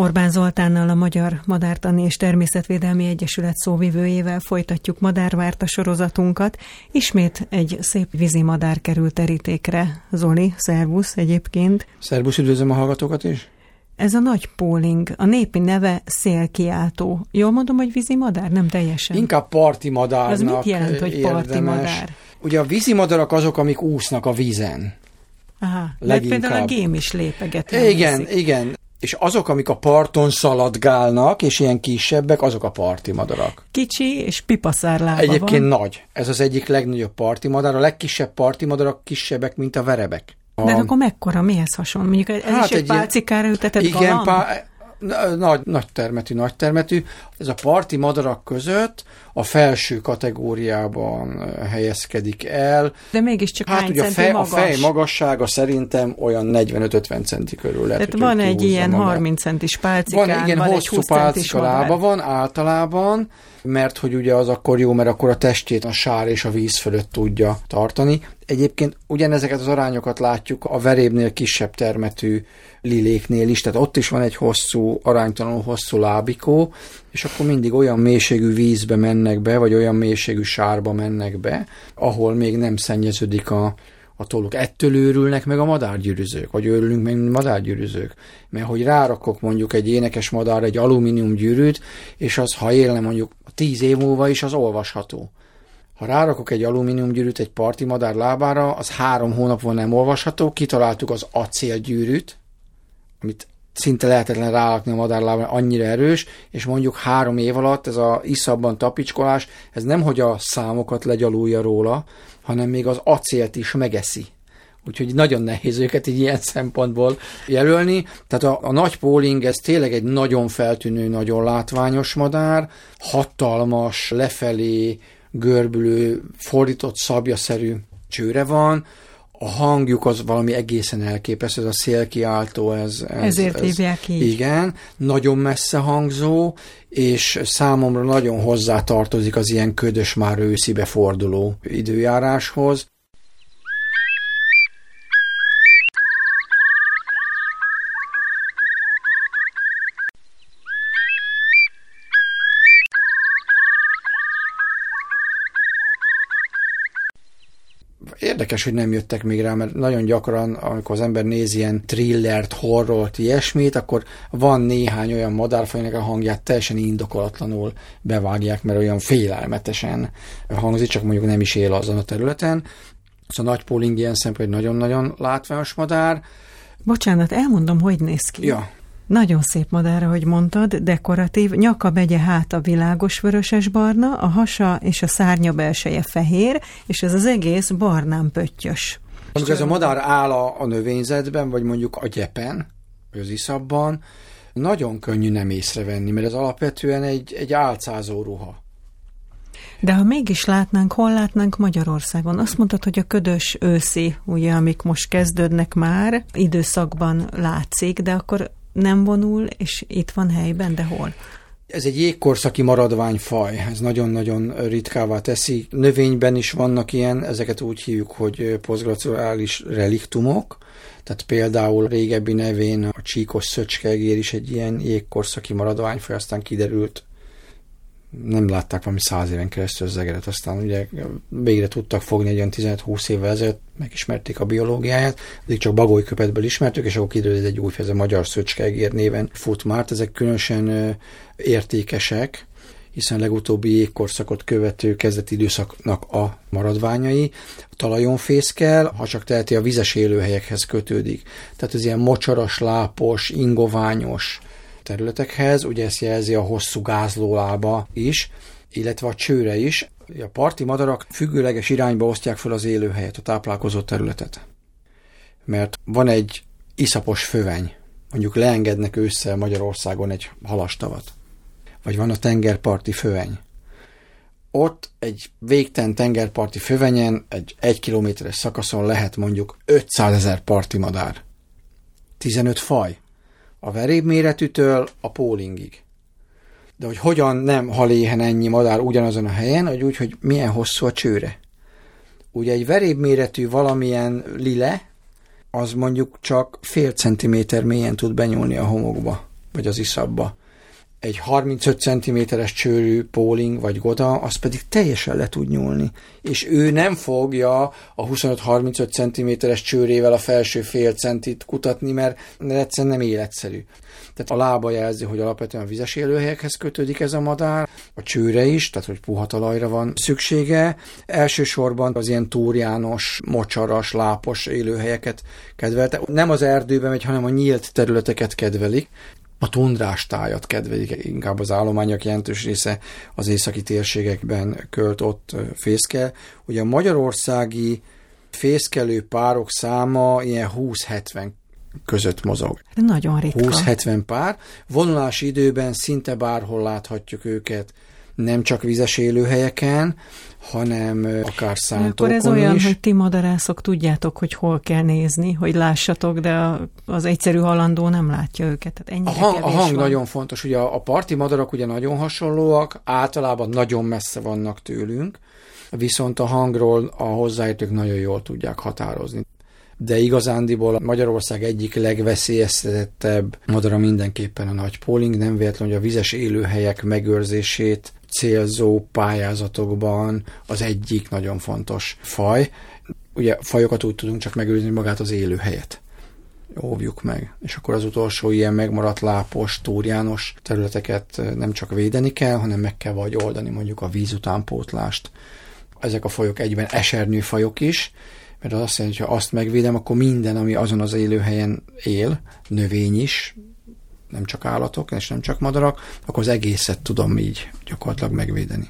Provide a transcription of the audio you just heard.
Orbán Zoltánnal a Magyar Madártani és Természetvédelmi Egyesület szóvivőjével folytatjuk Madárvárta sorozatunkat. Ismét egy szép vízi madár került terítékre. Zoli, szervusz egyébként. Szervusz, üdvözlöm a hallgatókat is. Ez a nagy póling, a népi neve szélkiáltó. Jól mondom, hogy vízi madár? Nem teljesen. Inkább parti madárnak Az mit jelent, hogy parti madár? Ugye a vízi madarak azok, amik úsznak a vízen. Aha, Leginkább. például a gém is lépeget. Igen, igen. És azok, amik a parton szaladgálnak, és ilyen kisebbek, azok a parti madarak. Kicsi és pipaszárlába Egyébként van. nagy. Ez az egyik legnagyobb parti madár. A legkisebb parti madarak kisebbek, mint a verebek. De A- akkor mekkora? Mihez hasonló? Mondjuk ez Hát is egy, egy pálcikára ültetett Igen, galamb? pá- nagy, nagy termetű, nagy termetű. Ez a parti madarak között a felső kategóriában ö, helyezkedik el. De mégiscsak Hát ugye a fej, a magas? fej magassága szerintem olyan 45-50 centi körül lehet. Tehát van egy ilyen magát. 30 centis pálcikán, Van, igen, van egy hosszú 20 centis pálcika lába van általában, mert hogy ugye az akkor jó, mert akkor a testét a sár és a víz fölött tudja tartani. Egyébként ugyanezeket az arányokat látjuk a verébnél kisebb termetű liléknél is, tehát ott is van egy hosszú, aránytalanul hosszú lábikó, és akkor mindig olyan mélységű vízbe mennek be, vagy olyan mélységű sárba mennek be, ahol még nem szennyeződik a, a tolluk. Ettől őrülnek meg a madárgyűrűzők, vagy őrülünk meg madárgyűrűzők. Mert hogy rárakok mondjuk egy énekes madár egy alumínium gyűrűt, és az, ha élne mondjuk tíz év múlva is, az olvasható. Ha rárakok egy alumínium gyűrűt egy parti madár lábára, az három hónap van nem olvasható, kitaláltuk az acélgyűrűt, amit szinte lehetetlen rárakni a madárlábra, annyira erős, és mondjuk három év alatt ez a iszabban tapicskolás, ez nem hogy a számokat legyalulja róla, hanem még az acélt is megeszi. Úgyhogy nagyon nehéz őket így ilyen szempontból jelölni. Tehát a, a nagy póling, ez tényleg egy nagyon feltűnő, nagyon látványos madár, hatalmas, lefelé görbülő, fordított szabjaszerű csőre van, a hangjuk az valami egészen elképesztő, ez a szélkiáltó, ez... ez Ezért ez, hívják így. Igen, nagyon messze hangzó, és számomra nagyon hozzá tartozik az ilyen ködös, már őszibe forduló időjáráshoz. Érdekes, hogy nem jöttek még rá, mert nagyon gyakran, amikor az ember nézi ilyen thrillert, horrort, ilyesmit, akkor van néhány olyan madárfajnak a hangját teljesen indokolatlanul bevágják, mert olyan félelmetesen hangzik, csak mondjuk nem is él azon a területen. Szóval nagy póling ilyen szempontból egy nagyon-nagyon látványos madár. Bocsánat, elmondom, hogy néz ki. Ja, Nagyon szép madár, ahogy mondtad, dekoratív, nyaka begye háta világos vöröses-barna, a hasa és a szárnya belseje fehér, és ez az egész barnán pöttyös. amikor ez a madár áll a, a növényzetben, vagy mondjuk a gyepen, vagy az iszabban, nagyon könnyű nem észrevenni, mert ez alapvetően egy, egy álcázó ruha. De ha mégis látnánk, hol látnánk Magyarországon? Azt mondtad, hogy a ködös őszi, ugye, amik most kezdődnek már, időszakban látszik, de akkor nem vonul, és itt van helyben, de hol? Ez egy jégkorszaki maradványfaj, ez nagyon-nagyon ritkává teszi. Növényben is vannak ilyen, ezeket úgy hívjuk, hogy posztglaciális reliktumok, tehát például régebbi nevén a csíkos szöcskegér is egy ilyen jégkorszaki maradványfaj, aztán kiderült, nem látták valami száz éven keresztül az egeret, aztán ugye végre tudtak fogni egy olyan 15-20 évvel ezelőtt, megismerték a biológiáját, addig csak bagolyköpetből ismertük, és akkor kiderült, egy új a magyar szöcskegér néven fut már. Ezek különösen értékesek, hiszen legutóbbi jégkorszakot követő kezdeti időszaknak a maradványai. A talajon fészkel, ha csak teheti, a vizes élőhelyekhez kötődik. Tehát ez ilyen mocsaras, lápos, ingoványos területekhez, ugye ezt jelzi a hosszú gázlólába is, illetve a csőre is. A parti madarak függőleges irányba osztják fel az élőhelyet, a táplálkozó területet. Mert van egy iszapos föveny, mondjuk leengednek ősszel Magyarországon egy halastavat, vagy van a tengerparti föveny. Ott egy végtelen tengerparti fövenyen, egy egy kilométeres szakaszon lehet mondjuk 500 ezer parti madár. 15 faj. A veréb méretűtől a pólingig. De hogy hogyan nem hal éhen ennyi madár ugyanazon a helyen, hogy úgy, hogy milyen hosszú a csőre. Ugye egy veréb méretű valamilyen lile, az mondjuk csak fél centiméter mélyen tud benyúlni a homokba. vagy az iszabba egy 35 cm-es csőrű póling vagy goda, az pedig teljesen le tud nyúlni. És ő nem fogja a 25-35 cm-es csőrével a felső fél centit kutatni, mert egyszerűen nem életszerű. Tehát a lába jelzi, hogy alapvetően vizes élőhelyekhez kötődik ez a madár, a csőre is, tehát hogy puha talajra van szüksége. Elsősorban az ilyen túrjános, mocsaras, lápos élőhelyeket kedvelte. Nem az erdőbe megy, hanem a nyílt területeket kedvelik a tundrás tájat kedvelik, inkább az állományok jelentős része az északi térségekben költ ott fészkel. Ugye a magyarországi fészkelő párok száma ilyen 20-70 között mozog. Nagyon ritka. 20-70 pár. Vonulási időben szinte bárhol láthatjuk őket, nem csak vizes élőhelyeken, hanem akár szántókon Akkor ez olyan, is. hogy ti madarászok tudjátok, hogy hol kell nézni, hogy lássatok, de az egyszerű halandó nem látja őket. Tehát a hang, a hang van. nagyon fontos. Ugye a parti madarak ugye nagyon hasonlóak, általában nagyon messze vannak tőlünk, viszont a hangról a hozzáértők nagyon jól tudják határozni de igazándiból Magyarország egyik legveszélyeztetettebb madara mindenképpen a nagy póling, nem véletlen, hogy a vizes élőhelyek megőrzését célzó pályázatokban az egyik nagyon fontos faj. Ugye fajokat úgy tudunk csak megőrizni magát az élőhelyet óvjuk meg. És akkor az utolsó ilyen megmaradt lápos, túrjános területeket nem csak védeni kell, hanem meg kell vagy oldani mondjuk a víz utánpótlást. Ezek a fajok egyben esernyő fajok is, mert az azt jelenti, hogy ha azt megvédem, akkor minden, ami azon az élőhelyen él, növény is, nem csak állatok, és nem csak madarak, akkor az egészet tudom így gyakorlatilag megvédeni.